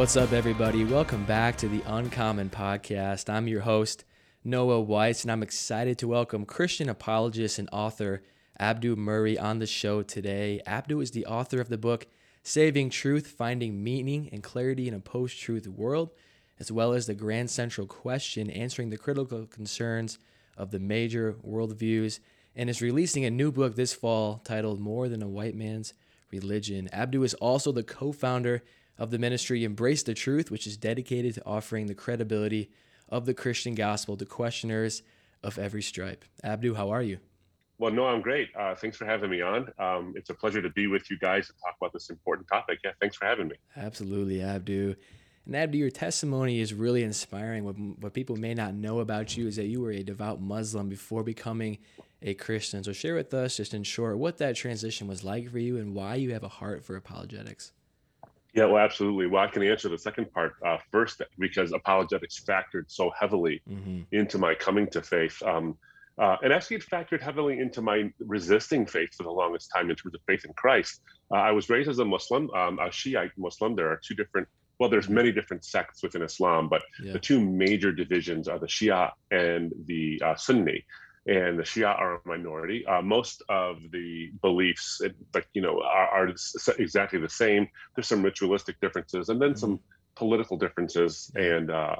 What's up, everybody? Welcome back to the Uncommon Podcast. I'm your host, Noah Weiss, and I'm excited to welcome Christian apologist and author Abdu Murray on the show today. Abdu is the author of the book Saving Truth Finding Meaning and Clarity in a Post Truth World, as well as the Grand Central Question Answering the Critical Concerns of the Major Worldviews, and is releasing a new book this fall titled More Than a White Man's Religion. Abdu is also the co founder of the ministry Embrace the Truth, which is dedicated to offering the credibility of the Christian gospel to questioners of every stripe. Abdu, how are you? Well, no, I'm great. Uh, thanks for having me on. Um, it's a pleasure to be with you guys and talk about this important topic. Yeah, thanks for having me. Absolutely, Abdu. And Abdu, your testimony is really inspiring. What, what people may not know about you is that you were a devout Muslim before becoming a Christian. So, share with us, just in short, what that transition was like for you and why you have a heart for apologetics. Yeah, well, absolutely. Well, I can answer the second part uh, first because apologetics factored so heavily mm-hmm. into my coming to faith. Um, uh, and actually, it factored heavily into my resisting faith for the longest time in terms of faith in Christ. Uh, I was raised as a Muslim, um, a Shiite Muslim. There are two different, well, there's many different sects within Islam, but yeah. the two major divisions are the Shia and the uh, Sunni and the Shia are a minority. Uh, most of the beliefs, but you know, are, are, exactly the same. There's some ritualistic differences, and then some mm-hmm. political differences, and uh,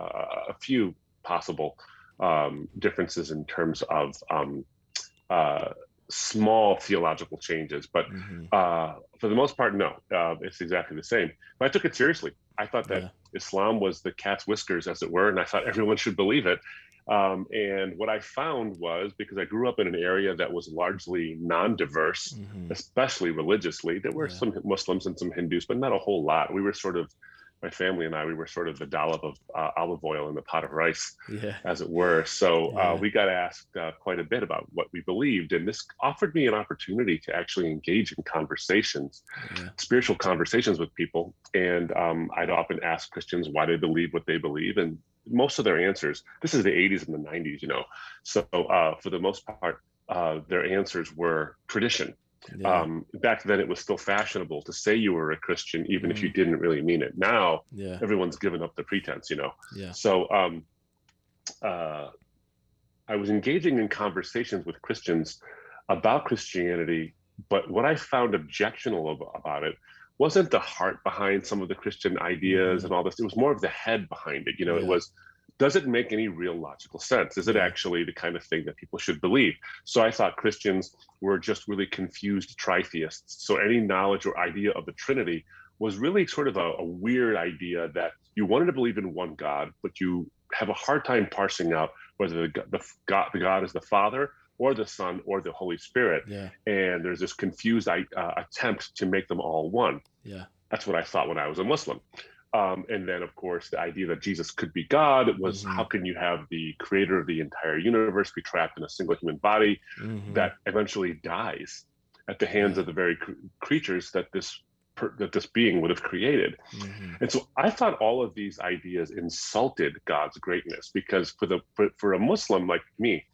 a few possible um, differences in terms of um, uh, small theological changes. But mm-hmm. Uh, for the most part, no, uh, it's exactly the same. But I took it seriously. I thought that yeah. Islam was the cat's whiskers, as it were, and I thought everyone should believe it. Um, and what I found was because I grew up in an area that was largely non diverse, mm-hmm. especially religiously, there were yeah. some Muslims and some Hindus, but not a whole lot. We were sort of, my family and I, we were sort of the dollop of uh, olive oil in the pot of rice, yeah. as it were. So uh, yeah. uh, we got asked uh, quite a bit about what we believed. And this offered me an opportunity to actually engage in conversations, spiritual conversations with people. And um, I'd often ask Christians why they believe what they believe. And most of their answers, this is the 80s and the 90s, you know. So uh, for the most part, uh, their answers were tradition. Yeah. Um, back then, it was still fashionable to say you were a Christian, even mm. if you mm. didn't really mean it. Now, yeah. everyone's given up the pretense, you know. Yeah. So, um, uh, I was engaging in conversations with Christians about Christianity, but what I found objectionable about it wasn't the heart behind some of the Christian ideas mm-hmm. and all this. It was more of the head behind it. You know, yeah. it was, does it make any real logical sense? Is it actually the kind of thing that people should believe? So I thought Christians were just really confused tritheists. So any knowledge or idea of the Trinity was really sort of a, a weird idea that you wanted to believe in one God, but you have a hard time parsing out whether the, the God, the God is the Father or the Son or the Holy Spirit. Yeah. And there's this confused uh, attempt to make them all one. Yeah. That's what I thought when I was a Muslim. Um, and then, of course, the idea that Jesus could be God was mm-hmm. how can you have the creator of the entire universe be trapped in a single human body mm-hmm. that eventually dies at the hands yeah. of the very cr- creatures that this that this being would have created. Mm-hmm. And so I thought all of these ideas insulted God's greatness because for the for, for a Muslim like me,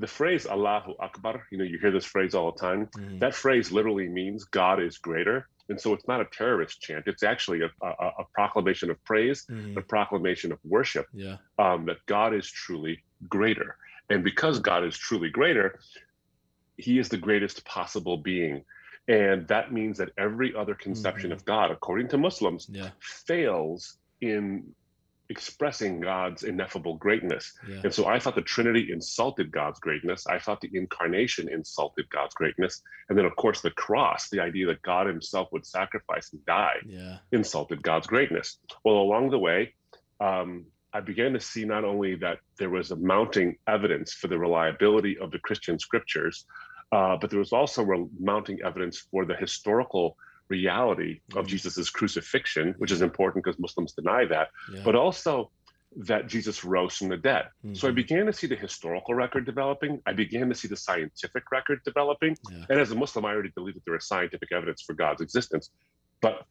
the phrase Allahu Akbar, you know, you hear this phrase all the time. Mm-hmm. That phrase literally means God is greater. And so it's not a terrorist chant. It's actually a, a, a proclamation of praise, mm-hmm. a proclamation of worship yeah. um, that God is truly greater. And because God is truly greater, he is the greatest possible being. And that means that every other conception mm-hmm. of God, according to Muslims, yeah. fails in expressing God's ineffable greatness. Yeah. And so I thought the Trinity insulted God's greatness. I thought the incarnation insulted God's greatness. And then, of course, the cross, the idea that God himself would sacrifice and die, Yeah. insulted God's greatness. Well, along the way, um, I began to see not only that there was a mounting evidence for the reliability of the Christian scriptures, uh, but there was also re- mounting evidence for the historical reality of Mhm. Jesus's crucifixion, which is important because Muslims deny that, Yeah. but also that Jesus rose from the dead. So I Mhm. began to see the historical record developing. I began to see the scientific record developing. Yeah. And as a Muslim, I already believed that there was scientific evidence for God's existence. But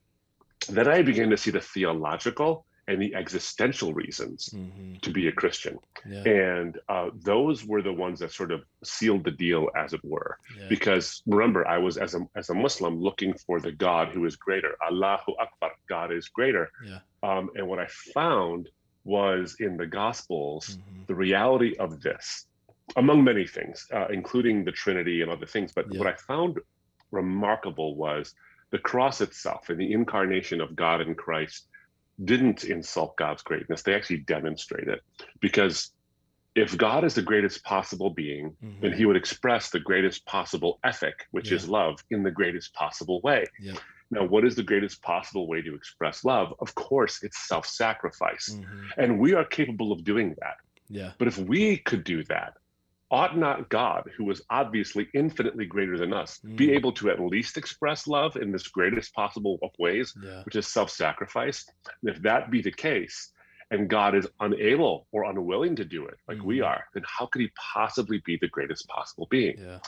then I began to see the theological the existential reasons Mhm. to be a Christian. Yeah. And uh, those were the ones that sort of sealed the deal, as it were. Yeah. Because remember, I was, as a, as a Muslim, looking for the God who is greater. Allahu Akbar, God is greater. Yeah. Um, and what I found was in the Gospels Mhm. the reality of this, among many things, uh, including the Trinity and other things. But what I found remarkable was the cross itself and the incarnation of God in Christ didn't insult God's greatness. They actually demonstrate it. Because if God is the greatest possible being, then Mhm. he would express the greatest possible ethic, which Yeah. is love, in the greatest possible way. Yep. Now, what is the greatest possible way to express love? Of course, it's self sacrifice. Mhm. And we are capable of doing that. Yeah. But if we could do that, ought not God, who is obviously infinitely greater than us, be Mm. able to at least express love in this greatest possible of ways, Yeah. which is self sacrifice? And if that be the case, and God is unable or unwilling to do it like we Mhm. are, then how could he possibly be the greatest possible being? Yeah.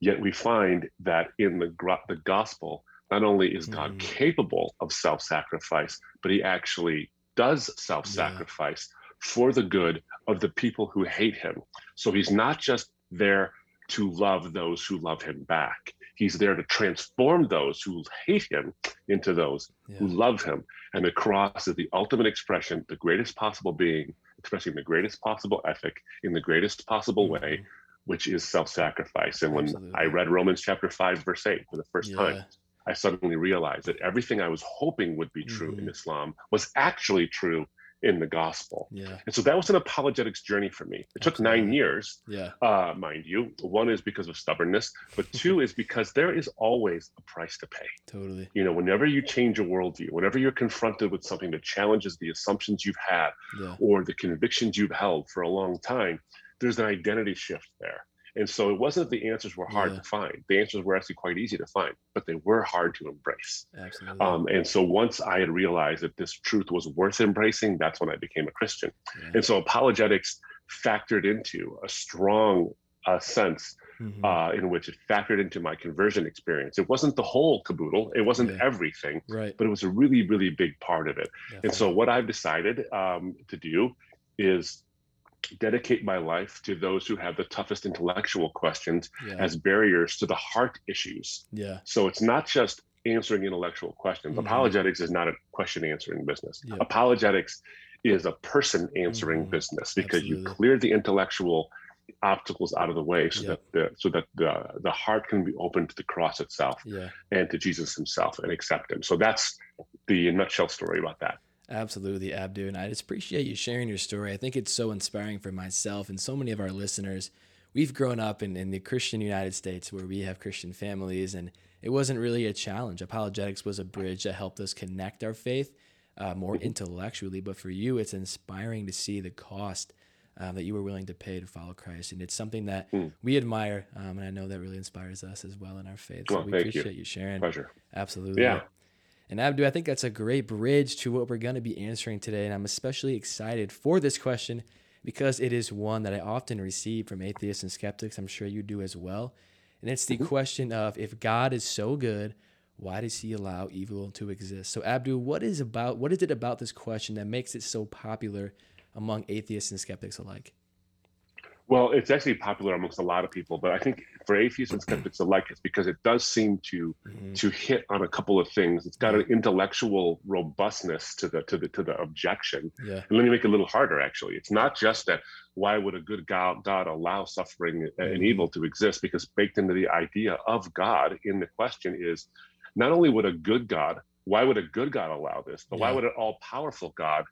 Yet we find that in the, the gospel, not only is God Mhm. capable of self sacrifice, but he actually does self sacrifice for the good of the people who hate him. So he's not just there to love those who love him back, he's there to transform those who hate him into those who love him. And the cross is the ultimate expression, the greatest possible being, expressing the greatest possible ethic in the greatest possible way Mhm. which is self-sacrifice. And when Absolutely. I read Romans chapter 5 verse 8 for the first Yeah. time, I suddenly realized that everything I was hoping would be true in Mhm. Islam was actually true in the gospel. Yeah. And so that was an apologetics journey for me. It took nine years, Yeah. uh, mind you. One is because of stubbornness, but two is because there is always a price to pay. Totally. You know, whenever you change a worldview, whenever you're confronted with something that challenges the assumptions you've had, Yeah. or the convictions you've held for a long time, there's an identity shift there. And so it wasn't that the answers were hard Yeah. to find. The answers were actually quite easy to find, but they were hard to embrace. Absolutely. Um, and so once I had realized that this truth was worth embracing, that's when I became a Christian. yeah. And so apologetics factored into a strong uh, sense Mhm. uh, in which it factored into my conversion experience. It wasn't the whole caboodle, it wasn't Yeah. everything, right. but it was a really, really big part of it. And so, what I've decided um, to do is dedicate my life to those who have the toughest intellectual questions yeah. as barriers to the heart issues. yeah. So, it's not just answering intellectual questions. Mhm. Apologetics is not a question answering business. Yep. Apologetics is a person answering Mhm. business because you clear the intellectual obstacles out of the way so Yep. that the so that the the heart can be open to the cross itself Yeah. and to Jesus himself and accept him. So that's the nutshell story about that. Absolutely, Abdu. And I just appreciate you sharing your story. I think it's so inspiring for myself and so many of our listeners. We've grown up in, in the Christian United States where we have Christian families, and it wasn't really a challenge. Apologetics was a bridge that helped us connect our faith uh, more intellectually. But for you, it's inspiring to see the cost um, that you were willing to pay to follow Christ. And it's something that Mm. we admire. Um, and I know that really inspires us as well in our faith. So Well, we thank you. appreciate you sharing. Pleasure. Absolutely. Yeah. And Abdu, I think that's a great bridge to what we're going to be answering today. And I'm especially excited for this question because it is one that I often receive from atheists and skeptics. I'm sure you do as well. And it's the mm-hmm. question of if God is so good, why does he allow evil to exist? So Abdu, what is about what is it about this question that makes it so popular among atheists and skeptics alike? Well, it's actually popular amongst a lot of people, but I think for atheists and skeptics alike, it's because it does seem to Mhm. to hit on a couple of things. It's got an intellectual robustness to the to the to the objection. Yeah. And let me make it a little harder. Actually, it's not just that. Why would a good God, God allow suffering and Mhm. evil to exist? Because baked into the idea of God in the question is, not only would a good God, why would a good God allow this, but why would an all-powerful God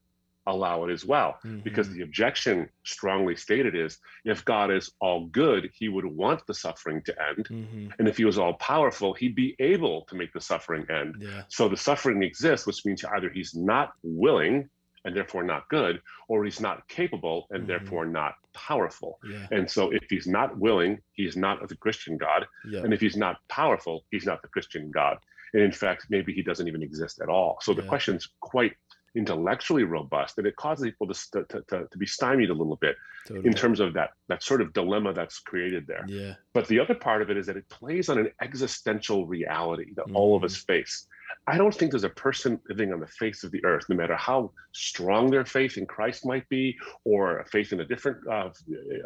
allow it as well. Mm-hmm. Because the objection strongly stated is if God is all good, he would want the suffering to end. Mm-hmm. And if he was all powerful, he'd be able to make the suffering end. Yeah. So the suffering exists, which means either he's not willing and therefore not good, or he's not capable and mm-hmm. therefore not powerful. Yeah. And so if he's not willing, he's not the Christian God. Yeah. And if he's not powerful, he's not the Christian God. And in fact, maybe he doesn't even exist at all. So the question's quite intellectually robust that it causes people to, to, to, to be stymied a little bit totally. in terms of that that sort of dilemma that's created there yeah but the other part of it is that it plays on an existential reality that mm-hmm. all of us face i don't think there's a person living on the face of the earth no matter how strong their faith in christ might be or a faith in a different uh,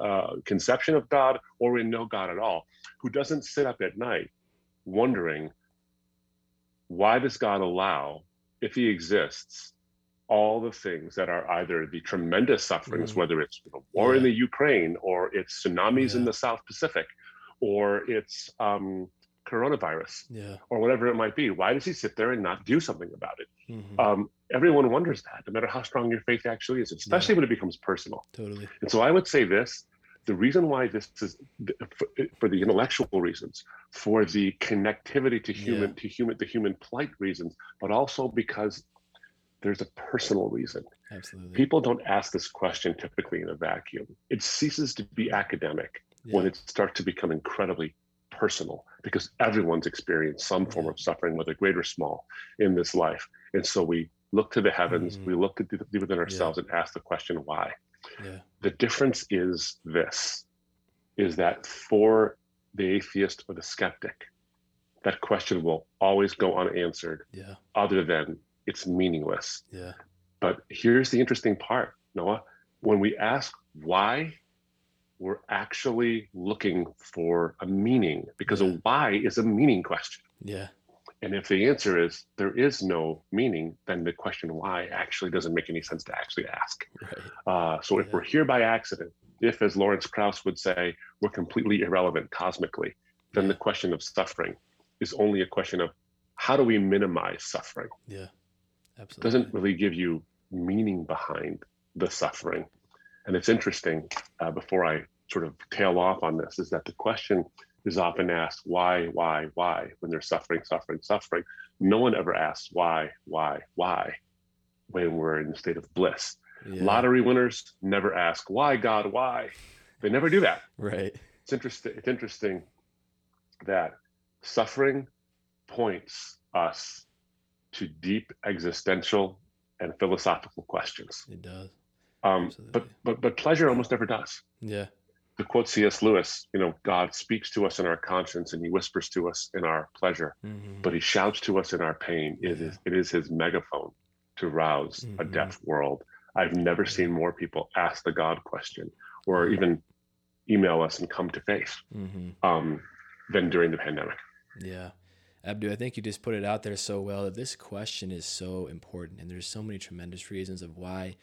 uh, conception of god or in no god at all who doesn't sit up at night wondering why does god allow if he exists all the things that are either the tremendous sufferings, mm whether it's the war yeah. in the Ukraine or it's tsunamis yeah. in the South Pacific or it's um, coronavirus yeah. or whatever it might be. Why does he sit there and not do something about it? Mm-hmm. Um, everyone wonders that, no matter how strong your faith actually is, especially when it becomes personal. Totally. And so I would say this the reason why this is for, for the intellectual reasons for the connectivity to human to human the human plight reasons but also because there's a personal reason. Absolutely. People don't ask this question typically in a vacuum. It ceases to be academic yeah. when it starts to become incredibly personal because everyone's experienced some form of suffering, whether great or small, in this life. And so we look to the heavens, mm-hmm. we look to deep within ourselves yeah. and ask the question, why? Yeah. The difference is this is that for the atheist or the skeptic, that question will always go unanswered, yeah. other than it's meaningless. Yeah. But here's the interesting part, Noah. When we ask why, we're actually looking for a meaning because yeah. a why is a meaning question. Yeah. And if the answer is there is no meaning, then the question why actually doesn't make any sense to actually ask. Right. Uh, so if we're here by accident, if, as Lawrence Krauss would say, we're completely irrelevant cosmically, then yeah. the question of suffering is only a question of how do we minimize suffering? Yeah. Absolutely. doesn't really give you meaning behind the suffering. And it's interesting, uh, before I sort of tail off on this, is that the question is often asked, why, why, why, when they're suffering, suffering, suffering. No one ever asks why, why, why, when we're in a state of bliss. Yeah. Lottery winners never ask, why, God, why? They never do that. Right. It's interesting. It's interesting that suffering points us to deep existential and philosophical questions. It does. Um, but but but pleasure almost never does. Yeah. To quote C.S. Lewis, you know, God speaks to us in our conscience and He whispers to us in our pleasure, mm-hmm. but He shouts to us in our pain. It yeah. is it is His megaphone to rouse mm-hmm. a deaf world. I've never seen more people ask the God question or mm-hmm. even email us and come to faith mm-hmm. um, than during the pandemic. Yeah. Abdu, I think you just put it out there so well that this question is so important, and there's so many tremendous reasons of why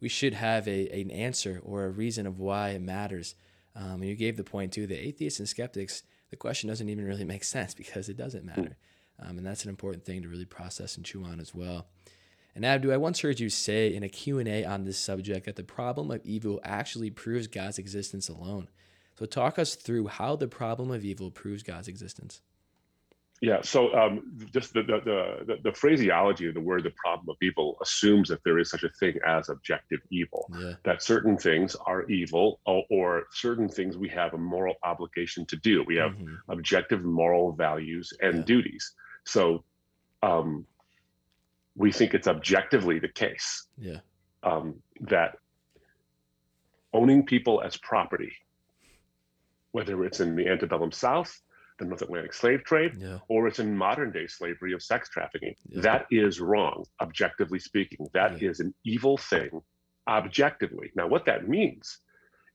we should have a an answer or a reason of why it matters. Um, and you gave the point too. The atheists and skeptics, the question doesn't even really make sense because it doesn't matter, um, and that's an important thing to really process and chew on as well. And Abdu, I once heard you say in a Q&A on this subject that the problem of evil actually proves God's existence alone. So talk us through how the problem of evil proves God's existence. Yeah, so um, just the, the, the, the, phraseology of the word the problem of evil assumes that there is such a thing as objective evil, yeah. that certain things are evil or, or, certain things we have a moral obligation to do. We have mm-hmm. objective moral values and yeah. duties. So um, we think it's objectively the case yeah. um, that owning people as property, whether it's in the antebellum South, the North Atlantic slave trade, yeah. or it's in modern day slavery of sex trafficking. Yeah. That is wrong, objectively speaking. That yeah. is an evil thing, objectively. Now, what that means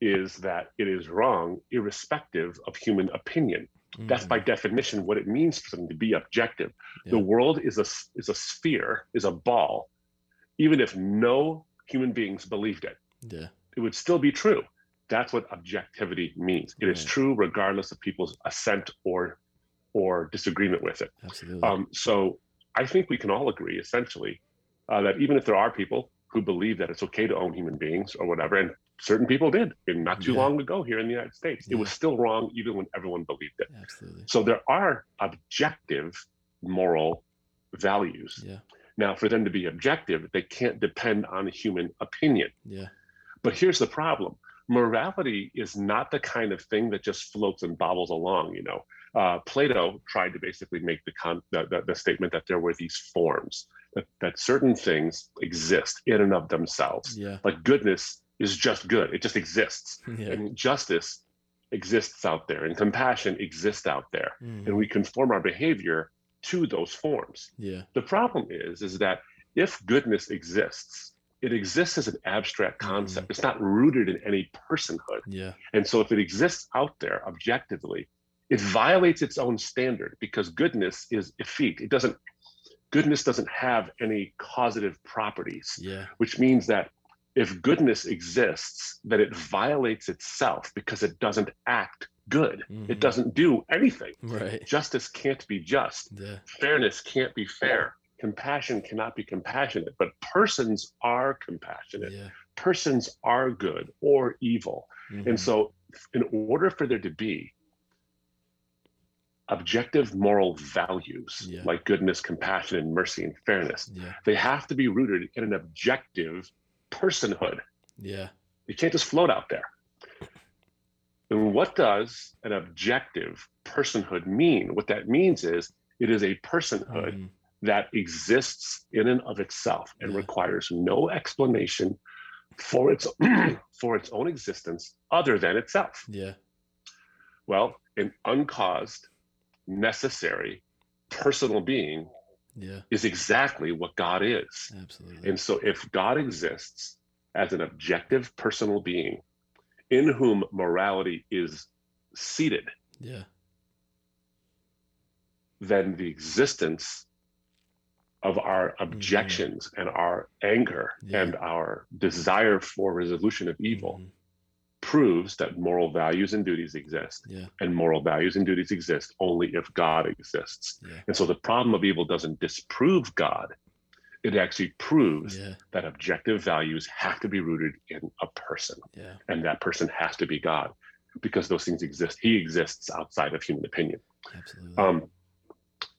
is that it is wrong, irrespective of human opinion. Mm. That's by definition what it means for something to be objective. The world is a is a sphere, is a ball. Even if no human beings believed it, yeah. it would still be true. That's what objectivity means. It is true regardless of people's assent or or disagreement with it. Absolutely. Um, so I think we can all agree essentially uh, that even if there are people who believe that it's okay to own human beings or whatever. And certain people did not too yeah. long ago here in the United States. Yeah. It was still wrong even when everyone believed it. Absolutely. So there are objective moral values. Yeah. Now, for them to be objective, they can't depend on human opinion. Yeah. But here's the problem morality is not the kind of thing that just floats and bobbles along. You know, uh, Plato tried to basically make the, con- the, the, the, statement that there were these forms, that, that certain things exist in and of themselves. Yeah. Like goodness is just good, it just exists. Yeah. And justice exists out there, and compassion exists out there. Mm. And we conform our behavior to those forms. Yeah. The problem is, is that if goodness exists, it exists as an abstract concept. Mm. It's not rooted in any personhood. Yeah. And so if it exists out there objectively, it violates its own standard because goodness is effete. It doesn't goodness doesn't have any causative properties. Yeah. Which means that if goodness exists, that it violates itself because it doesn't act good. Mm-hmm. It doesn't do anything. Right. Justice can't be just. Yeah. Fairness can't be fair. Compassion cannot be compassionate. But persons are compassionate. Yeah. Persons are good or evil. Mm-hmm. And so, in order for there to be objective moral values yeah. like goodness, compassion, and mercy and fairness, yeah. they have to be rooted in an objective personhood. Yeah. You can't just float out there. And what does an objective personhood mean? What that means is it is a personhood mm. That exists in and of itself and yeah. requires no explanation for its for its own existence other than itself. Yeah. Well, an uncaused, necessary, personal being yeah. is exactly what God is. Absolutely. And so if God exists as an objective personal being in whom morality is seated, yeah. then the existence of our mm-hmm. objections mm-hmm. and our anger yeah. and our desire for resolution of evil mm-hmm. proves that moral values and duties exist. Yeah. And moral values and duties exist only if God exists. Yeah. And so the problem of evil doesn't disprove God, it actually proves that objective values have to be rooted in a person. And that person has to be God because those things exist. He exists outside of human opinion. Absolutely. Um,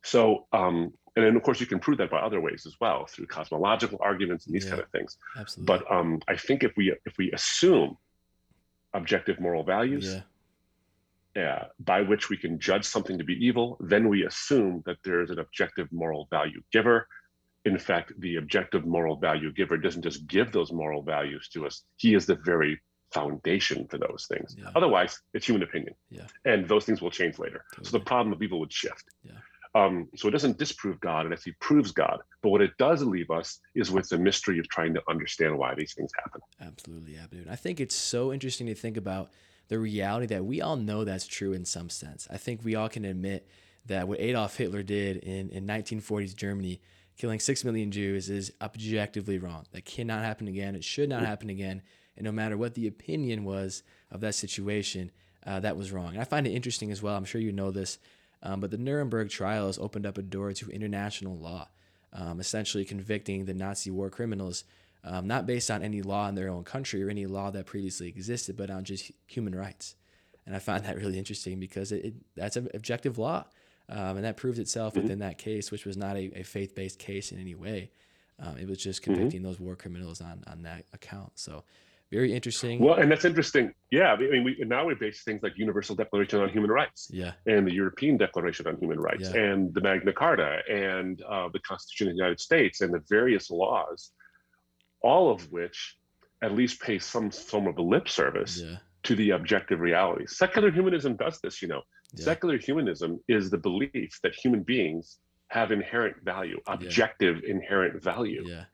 so, um, and then of course you can prove that by other ways as well through cosmological arguments and these yeah. kind of things. Absolutely. But um, I think if we if we assume objective moral values, yeah. Yeah, by which we can judge something to be evil, then we assume that there is an objective moral value giver, in fact, the objective moral value giver doesn't just give those moral values to us, he is the very foundation for those things. Yeah. Otherwise, it's human opinion. Yeah. And those things will change later. Totally. So the problem of evil would shift. Yeah. Um, so it doesn't disprove God, it actually proves God. But what it does leave us is with the mystery of trying to understand why these things happen. Absolutely, absolutely. I think it's so interesting to think about the reality that we all know that's true in some sense. I think we all can admit that what Adolf Hitler did in, in 1940s Germany killing six million Jews is objectively wrong. That cannot happen again. It should not happen again. And no matter what the opinion was of that situation, uh, that was wrong. And I find it interesting as well. I'm sure you know this, um, but the Nuremberg trials opened up a door to international law, um, essentially convicting the Nazi war criminals, um, not based on any law in their own country or any law that previously existed, but on just human rights. And I find that really interesting because it, it that's an objective law. Um, and that proved itself mm-hmm. within that case, which was not a, a faith based case in any way. Um, it was just mm-hmm. convicting mm-hmm. those war criminals on, on that account. So, very interesting. Well, and that's interesting. Yeah, I mean, we, now we base things like Universal Declaration on Human Rights, yeah, and the European Declaration on Human Rights, yeah. and the Magna Carta, and uh, the Constitution of the United States, and the various laws, all of which at least pay some form of a lip service yeah. to the objective reality. Secular humanism does this, you know. Yeah. Secular humanism is the belief that human beings have inherent value, objective yeah. inherent value. Yeah.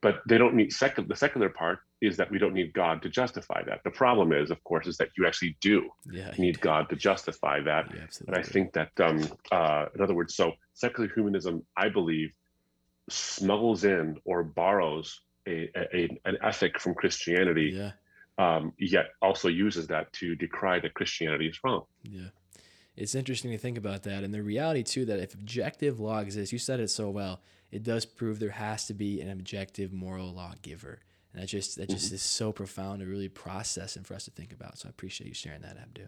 But they don't need secular. The secular part is that we don't need God to justify that. The problem is, of course, is that you actually do yeah, need do. God to justify that. and I think that, um, uh, in other words, so secular humanism, I believe, smuggles in or borrows a, a an ethic from Christianity, yeah. um, yet also uses that to decry that Christianity is wrong. Yeah It's interesting to think about that. And the reality, too, that if objective law exists, you said it so well, it does prove there has to be an objective moral lawgiver. And that just that just mm-hmm. is so profound to really process and for us to think about. So I appreciate you sharing that, Abdu.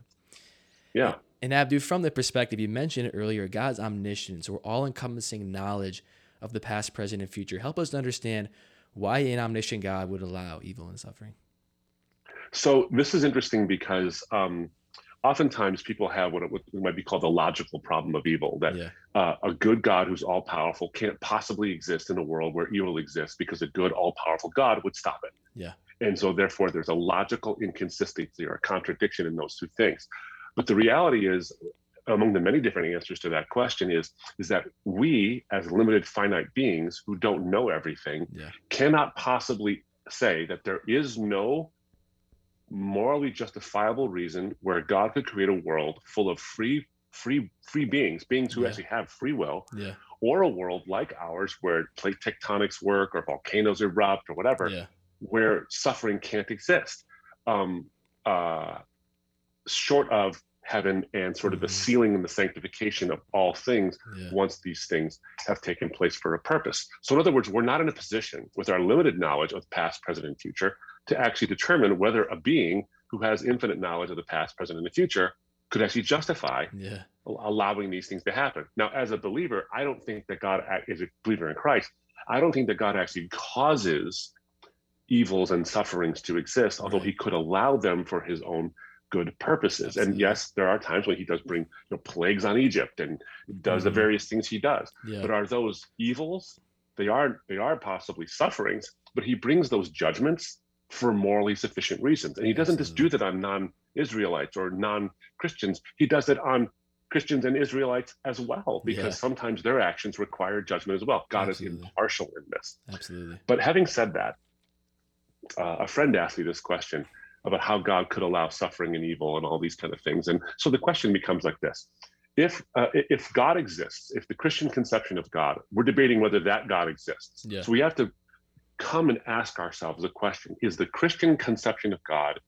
Yeah. And Abdu, from the perspective you mentioned earlier, God's omniscience or all encompassing knowledge of the past, present, and future. Help us to understand why an omniscient God would allow evil and suffering. So this is interesting because um, oftentimes people have what, it, might be called the logical problem of evil that yeah. uh, a good god who's all powerful can't possibly exist in a world where evil exists because a good all powerful god would stop it yeah and so therefore there's a logical inconsistency or a contradiction in those two things but the reality is among the many different answers to that question is is that we as limited finite beings who don't know everything yeah. cannot possibly say that there is no morally justifiable reason where God could create a world full of free, free, free beings, beings who yeah. actually have free will, yeah. or a world like ours where plate tectonics work or volcanoes erupt or whatever, yeah. where suffering can't exist. Um, uh, short of heaven and sort of the mm-hmm. sealing and the sanctification of all things yeah. once these things have taken place for a purpose. So, in other words, we're not in a position with our limited knowledge of past, present, and future to actually determine whether a being who has infinite knowledge of the past, present, and the future could actually justify yeah. allowing these things to happen. Now, as a believer, I don't think that God is a believer in Christ. I don't think that God actually causes evils and sufferings to exist, although right. he could allow them for his own good purposes. Absolutely. And yes, there are times when he does bring you know, plagues on Egypt and does mm the mm-hmm. various things he does. Yeah. But are those evils? They are they are possibly sufferings, but he brings those judgments for morally sufficient reasons. And he doesn't just do that on non-Israelites or non-Christians. He does it on Christians and Israelites as well, because yeah. sometimes their actions require judgment as well. God Absolutely. is impartial in this. Absolutely. But having said that, uh, a friend asked me this question about how God could allow suffering and evil and all these kind of things. And so the question becomes like this: If uh, if God exists, if the Christian conception of God, we're debating whether that God exists. Yeah. So we have to come and ask ourselves the question is the Christian conception of God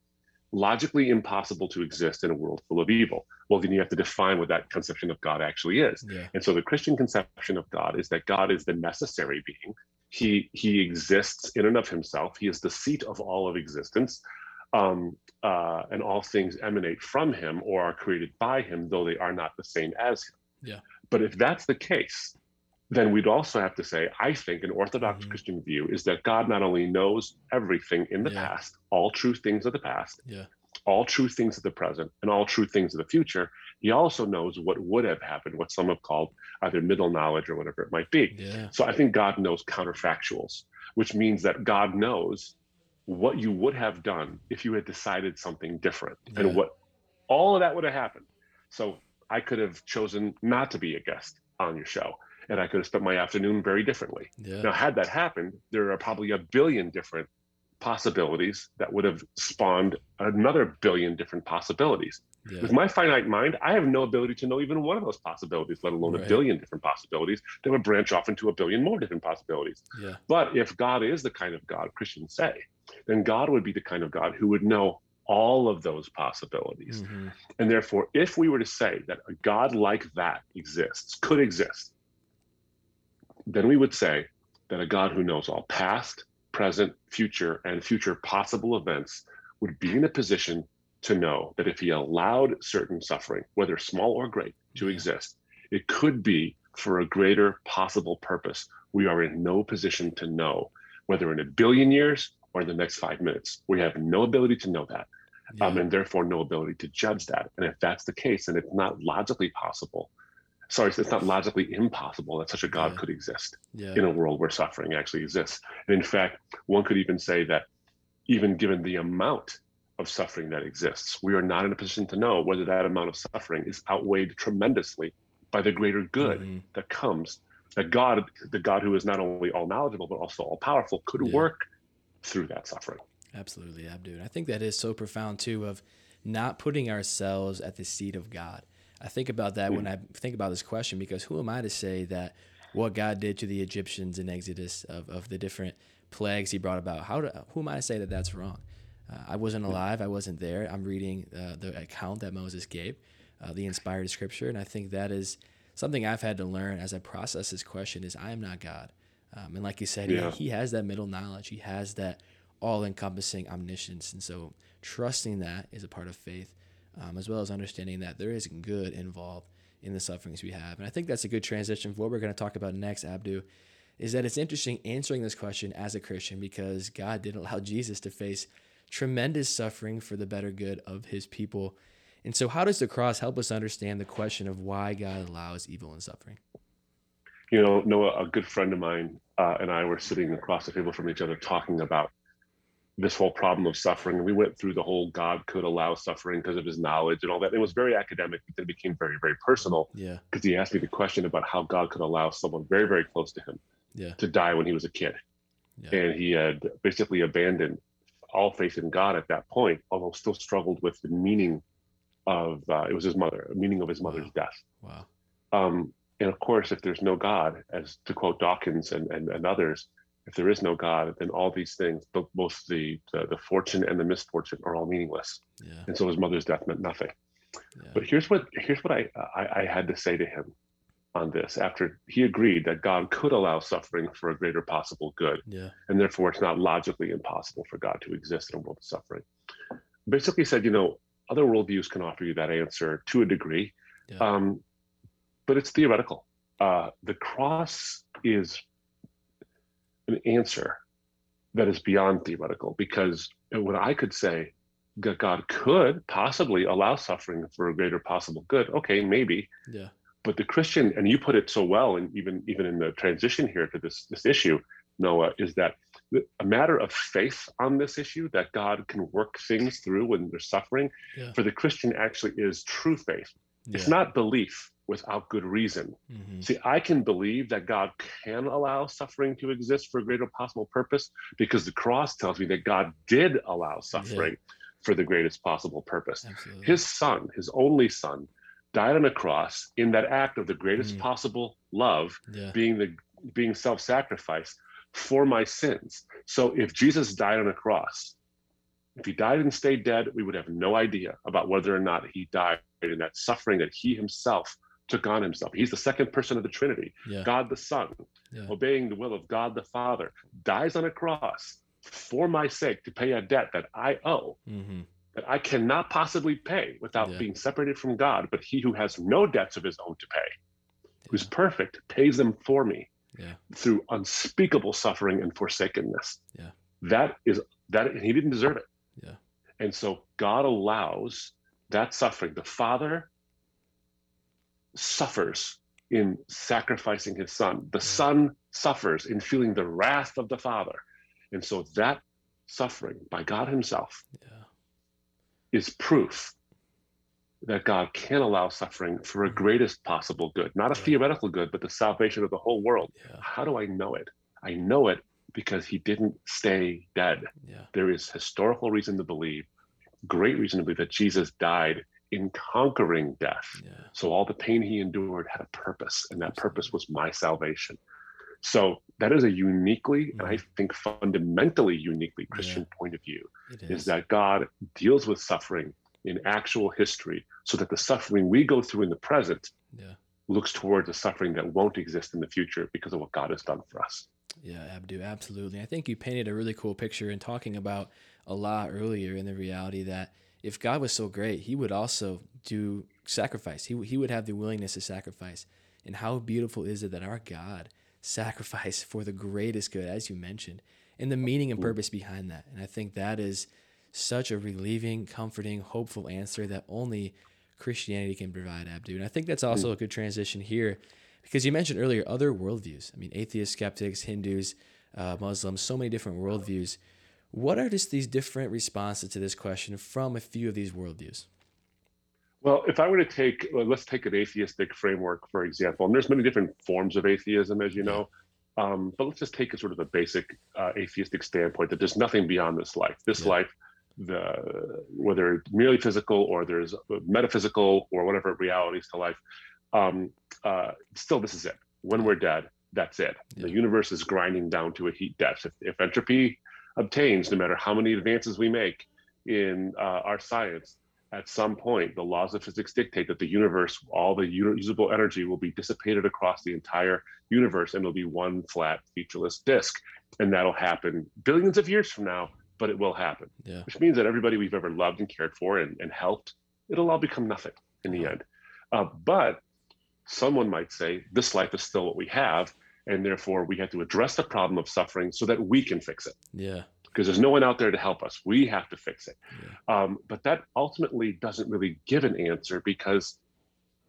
logically impossible to exist in a world full of evil? Well, then you have to define what that conception of God actually is. Yeah. And so the Christian conception of God is that God is the necessary being. He he exists in and of himself. He is the seat of all of existence. Um, uh, and all things emanate from him or are created by him, though they are not the same as him. Yeah. But if that's the case, then we'd also have to say, I think an Orthodox mm-hmm. Christian view is that God not only knows everything in the yeah. past, all true things of the past, yeah. all true things of the present, and all true things of the future, he also knows what would have happened, what some have called either middle knowledge or whatever it might be. Yeah. So I think God knows counterfactuals, which means that God knows what you would have done if you had decided something different and what all of that would have happened. So I could have chosen not to be a guest on your show and I could have spent my afternoon very differently. Yeah. Now, had that happened, there are probably a billion different possibilities that would have spawned another billion different possibilities. Yeah. With my finite mind, I have no ability to know even one of those possibilities, let alone right. a billion different possibilities that would branch off into a billion more different possibilities. Yeah. But if God is the kind of God Christians say, then God would be the kind of God who would know all of those possibilities. Mm-hmm. And therefore, if we were to say that a God like that exists, could exist, then we would say that a God who knows all past, present, future, and future possible events would be in a position to know that if he allowed certain suffering, whether small or great, to exist, it could be for a greater possible purpose. We are in no position to know whether in a billion years or in the next five minutes. We have no ability to know that. Yeah. Um, and therefore no ability to judge that. And if that's the case, then it's not logically possible sorry, it's not logically impossible that such a God yeah. could exist yeah. in a world where suffering actually exists. And in fact, one could even say that even given the amount of suffering that exists, we are not in a position to know whether that amount of suffering is outweighed tremendously by the greater good mm-hmm. that comes. That God, the God who is not only all knowledgeable but also all powerful, could yeah. work through that suffering. Absolutely, Abdu. I think that is so profound too of not putting ourselves at the seat of God I think about that when I think about this question because who am I to say that what God did to the Egyptians in Exodus of, of the different plagues he brought about, how do, who am I to say that that's wrong? Uh, I wasn't alive. I wasn't there. I'm reading uh, the account that Moses gave. uh, the inspired scripture. And I think that is something I've had to learn as I process this question is I am not God. Um, and like you said, yeah. he, he has that middle knowledge. He has that all encompassing omniscience. And so trusting that is a part of faith, um, as well as understanding that there is good involved in the sufferings we have. And I think that's a good transition for what we're going to talk about next, Abdu, is that it's interesting answering this question as a Christian because God didn't allow Jesus to face tremendous suffering for the better good of his people. And so, how does the cross help us understand the question of why God allows evil and suffering? You know, Noah, a good friend of mine uh, and I were sitting across the table from each other talking about this whole problem of suffering. And we went through the whole God could allow suffering because of his knowledge and all that. It was very academic, but then it became very, very personal. Yeah. Because he asked me the question about how God could allow someone very, very close to him yeah. to die when he was a kid. Yeah. And he had basically abandoned all faith in God at that point, although still struggled with the meaning of uh, it was his mother, meaning of his mother's wow. death. Wow. Um, and of course, if there's no God, as to quote Dawkins and, and, and others, if there is no God, then all these things, both the, the, the fortune and the misfortune, are all meaningless. Yeah. And so his mother's death meant nothing. Yeah. But here's what here's what I, I I had to say to him on this after he agreed that God could allow suffering for a greater possible good, yeah. and therefore it's not logically impossible for God to exist in a world of suffering. Basically, said you know other worldviews can offer you that answer to a degree, um, but it's theoretical. Uh, the cross is an answer that is beyond theoretical because what I could say that God could possibly allow suffering for a greater possible good. Okay, maybe. Yeah. But the Christian, and you put it so well, and even even in the transition here to this this issue, Noah, is that a matter of faith on this issue that God can work things through when there's suffering. Yeah. For the Christian, actually is true faith. Yeah. It's not belief without good reason. Mm-hmm. See, I can believe that God can allow suffering to exist for a greater possible purpose because the cross tells me that God did allow suffering yeah. for the greatest possible purpose. Absolutely. His son, his only son, died on a cross in that act of the greatest Mm. possible love, Yeah. being the being self-sacrifice for my sins. So if Jesus died on a cross, if he died and stayed dead, we would have no idea about whether or not he died in that suffering that he himself took on himself. He's the second person of the Trinity, Yeah. God the Son, Yeah. obeying the will of God the Father, dies on a cross for my sake to pay a debt that I owe, Mm-hmm. that I cannot possibly pay without Yeah. being separated from God. But he who has no debts of his own to pay, who's perfect, pays them for me through unspeakable suffering and forsakenness. Yeah. That is that he didn't deserve it. Yeah. And so God allows that suffering. The Father suffers in sacrificing his son. The mm. son suffers in feeling the wrath of the Father. And so that suffering by God himself Yeah. is proof that God can allow suffering for a mm. greatest possible good, not a Yeah. theoretical good, but the salvation of the whole world. Yeah. How do I know it? I know it because he didn't stay dead. Yeah. There is historical reason to believe, great reason to believe that Jesus died in conquering death. Yeah. So all the pain he endured had a purpose, and that purpose was my salvation. So that is a uniquely, and I mm-hmm. think fundamentally uniquely Christian point of view, is is. that God deals with suffering in actual history so that the suffering we go through in the present Yeah. looks towards a suffering that won't exist in the future because of what God has done for us. Yeah, Abdu, absolutely. I think you painted a really cool picture in talking about a lot earlier in the reality that if God was so great, he would also do sacrifice. He, he would have the willingness to sacrifice. And how beautiful is it that our God sacrificed for the greatest good, as you mentioned, and the meaning and purpose behind that. And I think that is such a relieving, comforting, hopeful answer that only Christianity can provide, Abdu. And I think that's also a good transition here because you mentioned earlier other worldviews. I mean, atheists, skeptics, Hindus, uh, Muslims, so many different worldviews. What are just these different responses to this question from a few of these worldviews? Well, if I were to take, well, let's take an atheistic framework, for example, and there's many different forms of atheism, as you know. Um, but let's just take a sort of a basic uh, atheistic standpoint that there's nothing beyond this life. This Yeah. life, the whether it's merely physical or there's metaphysical or whatever realities to life, um, uh, still this is it. When we're dead, that's it. The universe is grinding down to a heat death. If, if entropy obtains, no matter how many advances we make in uh, our science, at some point, the laws of physics dictate that the universe, all the usable energy will be dissipated across the entire universe and it'll be one flat, featureless disk. And that'll happen billions of years from now, but it will happen. Yeah. Which means that everybody we've ever loved and cared for and, and helped, it'll all become nothing in the end. Uh, but someone might say, this life is still what we have. And therefore, we have to address the problem of suffering so that we can fix it. Yeah because there's no one out there to help us. We have to fix it. Yeah. Um, but that ultimately doesn't really give an answer because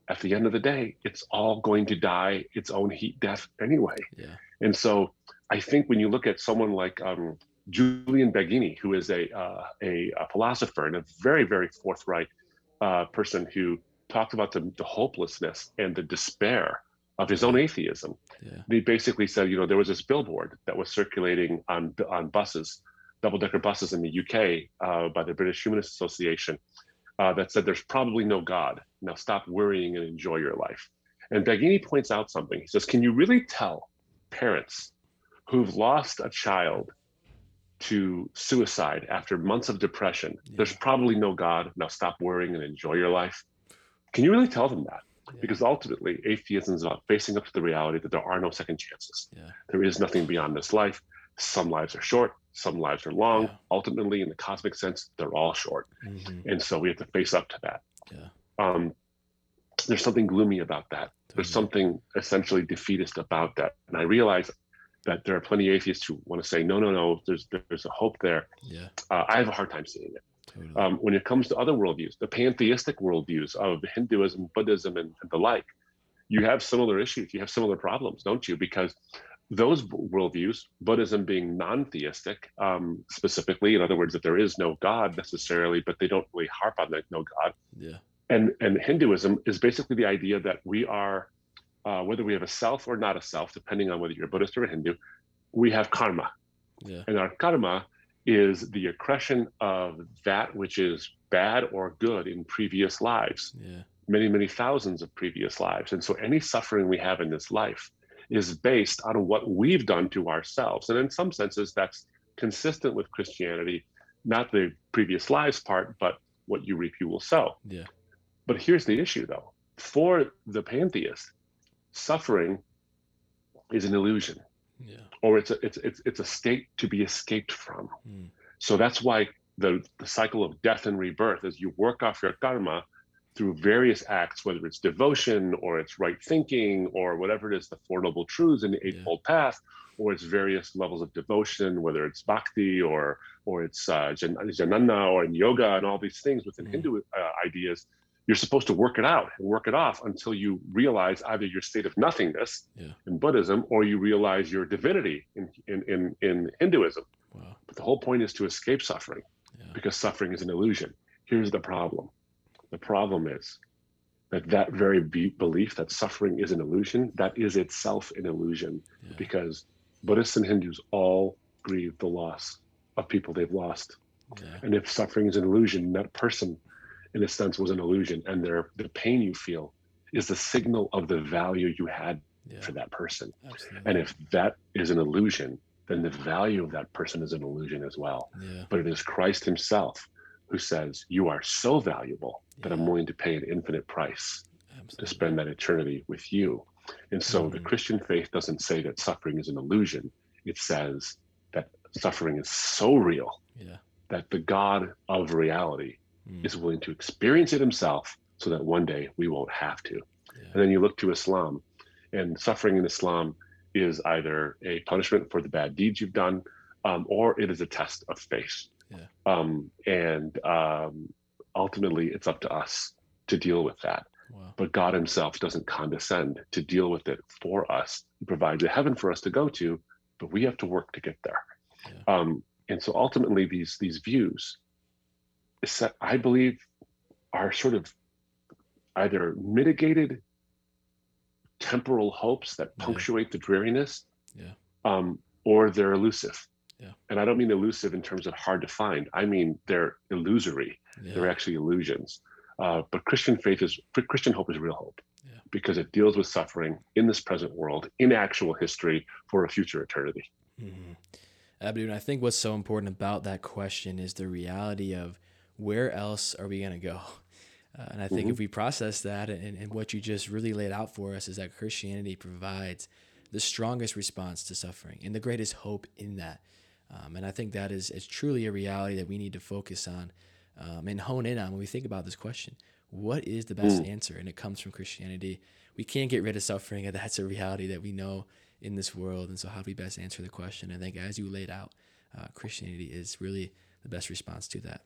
at the end of the day, it's all going to die its own heat death anyway. Yeah. And so I think when you look at someone like um, Julian Baggini, who is a, uh, a, a, philosopher and a very, very forthright uh, person who talked about the, the hopelessness and the despair of his own atheism. Yeah. He basically said, you know, there was this billboard that was circulating on on buses double decker buses in the UK uh, by the British Humanist Association uh, that said there's probably no God. Now stop worrying and enjoy your life. And Baggini points out something. He says, Can you really tell parents who've lost a child to suicide after months of depression, yeah. there's probably no God. Now stop worrying and enjoy your life? Can you really tell them that? Yeah. Because ultimately, atheism is about facing up to the reality that there are no second chances. Yeah. There is nothing beyond this life. Some lives are short, some lives are long. Yeah. Ultimately, in the cosmic sense, they're all short. Mm-hmm. And so we have to face up to that. Yeah. Um, there's something gloomy about that. Totally. There's something essentially defeatist about that. And I realize that there are plenty of atheists who want to say, no, no, no, there's there's a hope there. Yeah. Uh, I have a hard time seeing it. Totally. Um, when it comes to other worldviews, the pantheistic worldviews of Hinduism, Buddhism, and, and the like, you have similar issues. You have similar problems, don't you? Because those worldviews, Buddhism being non theistic, um, specifically, in other words, that there is no God necessarily, but they don't really harp on that no God. Yeah. And, and Hinduism is basically the idea that we are, uh, whether we have a self or not a self, depending on whether you're a Buddhist or a Hindu, we have karma. Yeah. And our karma is the accretion of that which is bad or good in previous lives, yeah. many, many thousands of previous lives. And so any suffering we have in this life is based on what we've done to ourselves. And in some senses, that's consistent with Christianity, not the previous lives part, but what you reap, you will sow. Yeah. But here's the issue, though. For the pantheist, suffering is an illusion, Yeah. or it's a, it's, it's, it's a state to be escaped from. Mm. So that's why the, the cycle of death and rebirth, is you work off your karma, through various acts, whether it's devotion or it's right thinking or whatever it is, the Four Noble Truths and the Eightfold yeah. Path, or it's various levels of devotion, whether it's bhakti or or it's uh, jnana or in yoga and all these things within mm. Hindu uh, ideas. You're supposed to work it out and work it off until you realize either your state of nothingness yeah. in Buddhism or you realize your divinity in in in, in Hinduism. Wow. But the whole point is to escape suffering yeah. because suffering is an illusion. Here's the problem the problem is that that very be- belief that suffering is an illusion, that is itself an illusion, Yeah. because Buddhists and Hindus all grieve the loss of people they've lost. And if suffering is an illusion, that person, in a sense, was an illusion, and their the pain you feel is the signal of the value you had Yeah. for that person. Absolutely. And if that is an illusion, then the value of that person is an illusion as well. yeah. But it is Christ Himself who says, You are so valuable that I'm willing to pay an infinite price to spend that eternity with you. And so the Mhm. Christian faith doesn't say that suffering is an illusion, it says that suffering is so real Yeah. that the God of reality Mm. is willing to experience it himself so that one day we won't have to. Yeah. And then you look to Islam, and suffering in Islam is either a punishment for the bad deeds you've done, um, or it is a test of faith. Yeah. Um, and um, ultimately, it's up to us to deal with that. Wow. But God Himself doesn't condescend to deal with it for us. He provides a heaven for us to go to, but we have to work to get there. Yeah. Um, and so ultimately, these these views, I believe, are sort of either mitigated temporal hopes that Yeah. punctuate the dreariness, Yeah. um, or they're elusive. Yeah. And I don't mean elusive in terms of hard to find. I mean they're illusory. Yeah. They're actually illusions. Uh, but Christian faith is Christian hope is real hope Yeah. because it deals with suffering in this present world, in actual history, for a future eternity. Mhm. Abdu, and I think what's so important about that question is the reality of where else are we going to go? Uh, and I think mm-hmm. if we process that and, and what you just really laid out for us is that Christianity provides the strongest response to suffering and the greatest hope in that. Um, and I think that is, is truly a reality that we need to focus on um, and hone in on when we think about this question. What is the best mm. answer? And it comes from Christianity. We can't get rid of suffering, and that's a reality that we know in this world. And so, how do we best answer the question? I think, as you laid out, uh, Christianity is really the best response to that.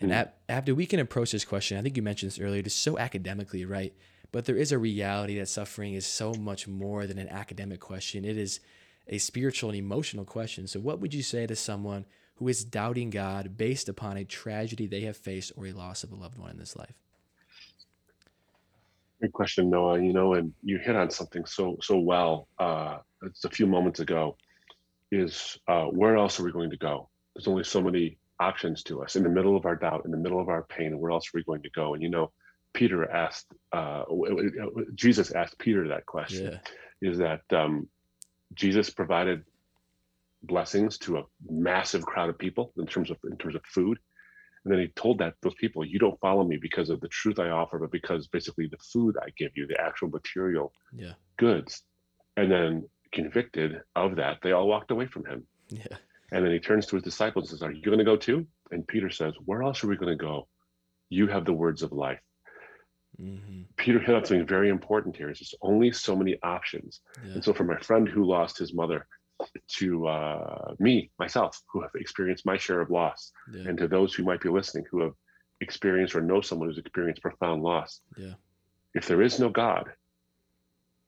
And mm. after we can approach this question, I think you mentioned this earlier, just so academically, right? But there is a reality that suffering is so much more than an academic question. It is a spiritual and emotional question. So, what would you say to someone who is doubting God based upon a tragedy they have faced or a loss of a loved one in this life? Good question, Noah. You know, and you hit on something so so well. Uh, it's a few moments ago. Is uh, where else are we going to go? There's only so many options to us in the middle of our doubt, in the middle of our pain. Where else are we going to go? And you know, Peter asked, uh, Jesus asked Peter that question. Yeah. Is that um, Jesus provided blessings to a massive crowd of people in terms of in terms of food. And then he told that those people, you don't follow me because of the truth I offer, but because basically the food I give you, the actual material yeah. goods. And then convicted of that, they all walked away from him. Yeah. And then he turns to his disciples and says, Are you going to go too? And Peter says, Where else are we going to go? You have the words of life. Mm-hmm. Peter hit on something very important here. Is there's only so many options. Yeah. And so for my friend who lost his mother, to uh, me, myself, who have experienced my share of loss, yeah. and to those who might be listening who have experienced or know someone who's experienced profound loss. Yeah. If there is no God,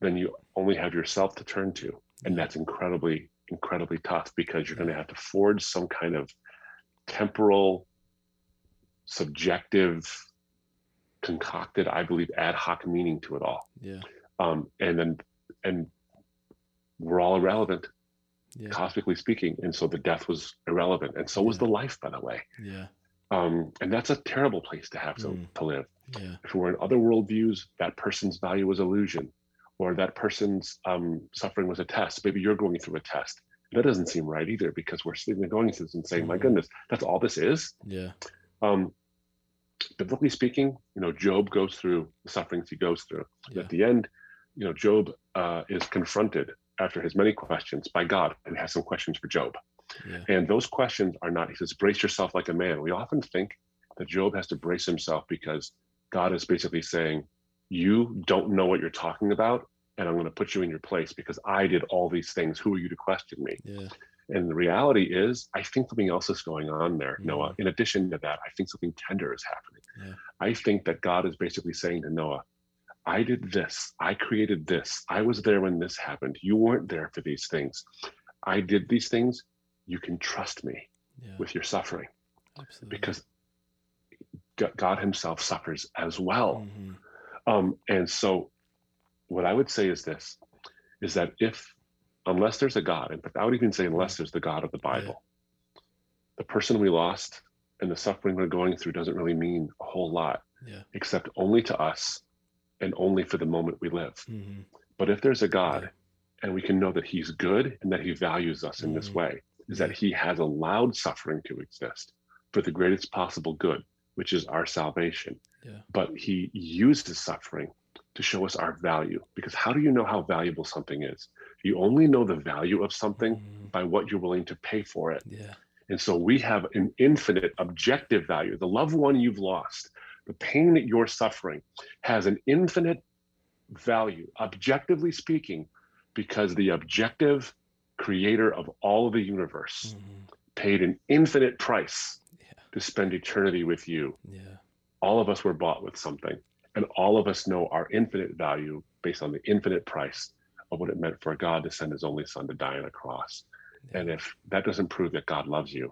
then you only have yourself to turn to. And that's incredibly, incredibly tough because you're going to have to forge some kind of temporal, subjective, concocted, I believe, ad hoc meaning to it all. Yeah. Um, and then, and we're all irrelevant yeah. cosmically speaking. And so the death was irrelevant. And so was the life, by the way. Yeah. Um, and that's a terrible place to have to, mm. to live. Yeah. If we're in other worldviews, that person's value was illusion, or that person's um, suffering was a test. Maybe you're going through a test. That doesn't seem right either because we're sitting going through this and saying, mm. "My goodness, that's all this is." Yeah. Um, biblically speaking, you know, Job goes through the sufferings he goes through. Yeah. At the end, you know, Job uh, is confronted after his many questions by God, and has some questions for Job. Yeah. And those questions are not, he says, brace yourself like a man. We often think that Job has to brace himself because God is basically saying, You don't know what you're talking about, and I'm going to put you in your place because I did all these things. Who are you to question me? Yeah. And the reality is, I think something else is going on there, mm-hmm. Noah. In addition to that, I think something tender is happening. Yeah. I think that God is basically saying to Noah, I did this. I created this. I was there when this happened. You weren't there for these things. I did these things. You can trust me with your suffering Absolutely. because God Himself suffers as well. Mm-hmm. Um, and so, what I would say is this is that if, unless there's a God, and I would even say, unless there's the God of the Bible, yeah. the person we lost and the suffering we're going through doesn't really mean a whole lot, yeah. except only to us and only for the moment we live. Mm-hmm. But if there's a God yeah. and we can know that He's good and that He values us in mm-hmm. this way, is that He has allowed suffering to exist for the greatest possible good, which is our salvation. Yeah. But He uses suffering to show us our value. Because how do you know how valuable something is? You only know the value of something mm-hmm. by what you're willing to pay for it. Yeah. And so we have an infinite objective value. The loved one you've lost the pain that you're suffering has an infinite value, objectively speaking, because the objective creator of all of the universe mm-hmm. paid an infinite price. To spend eternity with you. Yeah. All of us were bought with something, and all of us know our infinite value based on the infinite price of what it meant for God to send his only son to die on a cross. Yeah. And if that doesn't prove that God loves you,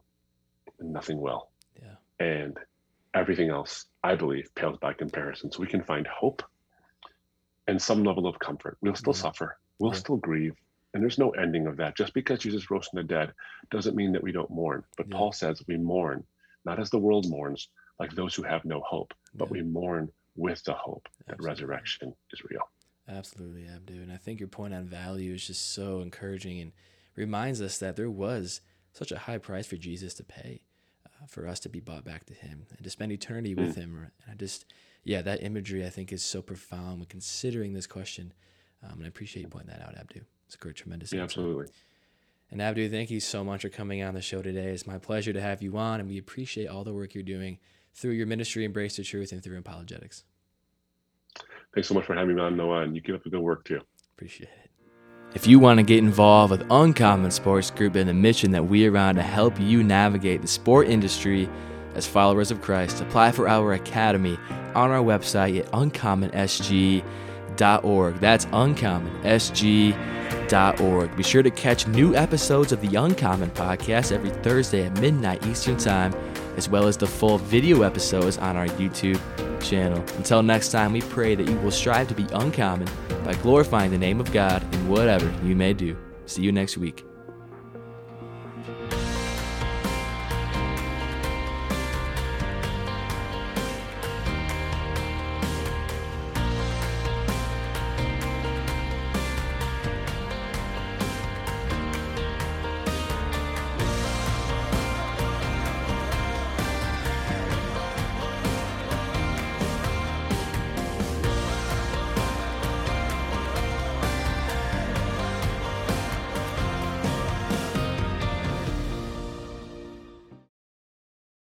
nothing will. Yeah. And everything else, I believe, pales by comparison. So we can find hope and some level of comfort. We'll still suffer, we'll still grieve, and there's no ending of that. Just because Jesus rose from the dead doesn't mean that we don't mourn. But. Paul says we mourn, not as the world mourns, like those who have no hope, but yeah. we mourn with the hope that resurrection is real. Absolutely, Abdu. And I think your point on value is just so encouraging and reminds us that there was such a high price for Jesus to pay. for us to be bought back to Him and to spend eternity with mm. Him. And I just, yeah, that imagery I think is so profound when considering this question. Um, and I appreciate you pointing that out, Abdu. It's a great, tremendous. Yeah, absolutely. And Abdu, thank you so much for coming on the show today. It's my pleasure to have you on, and we appreciate all the work you're doing through your ministry, Embrace the Truth, and through apologetics. Thanks so much for having me on, Noah, and you keep up the good work too. Appreciate it. If you want to get involved with Uncommon Sports Group and the mission that we are on to help you navigate the sport industry as followers of Christ, apply for our academy on our website at uncommonsg.org. That's uncommonsg.org. Be sure to catch new episodes of the Uncommon podcast every Thursday at midnight Eastern Time, as well as the full video episodes on our YouTube channel. Until next time, we pray that you will strive to be uncommon by glorifying the name of God in whatever you may do. See you next week.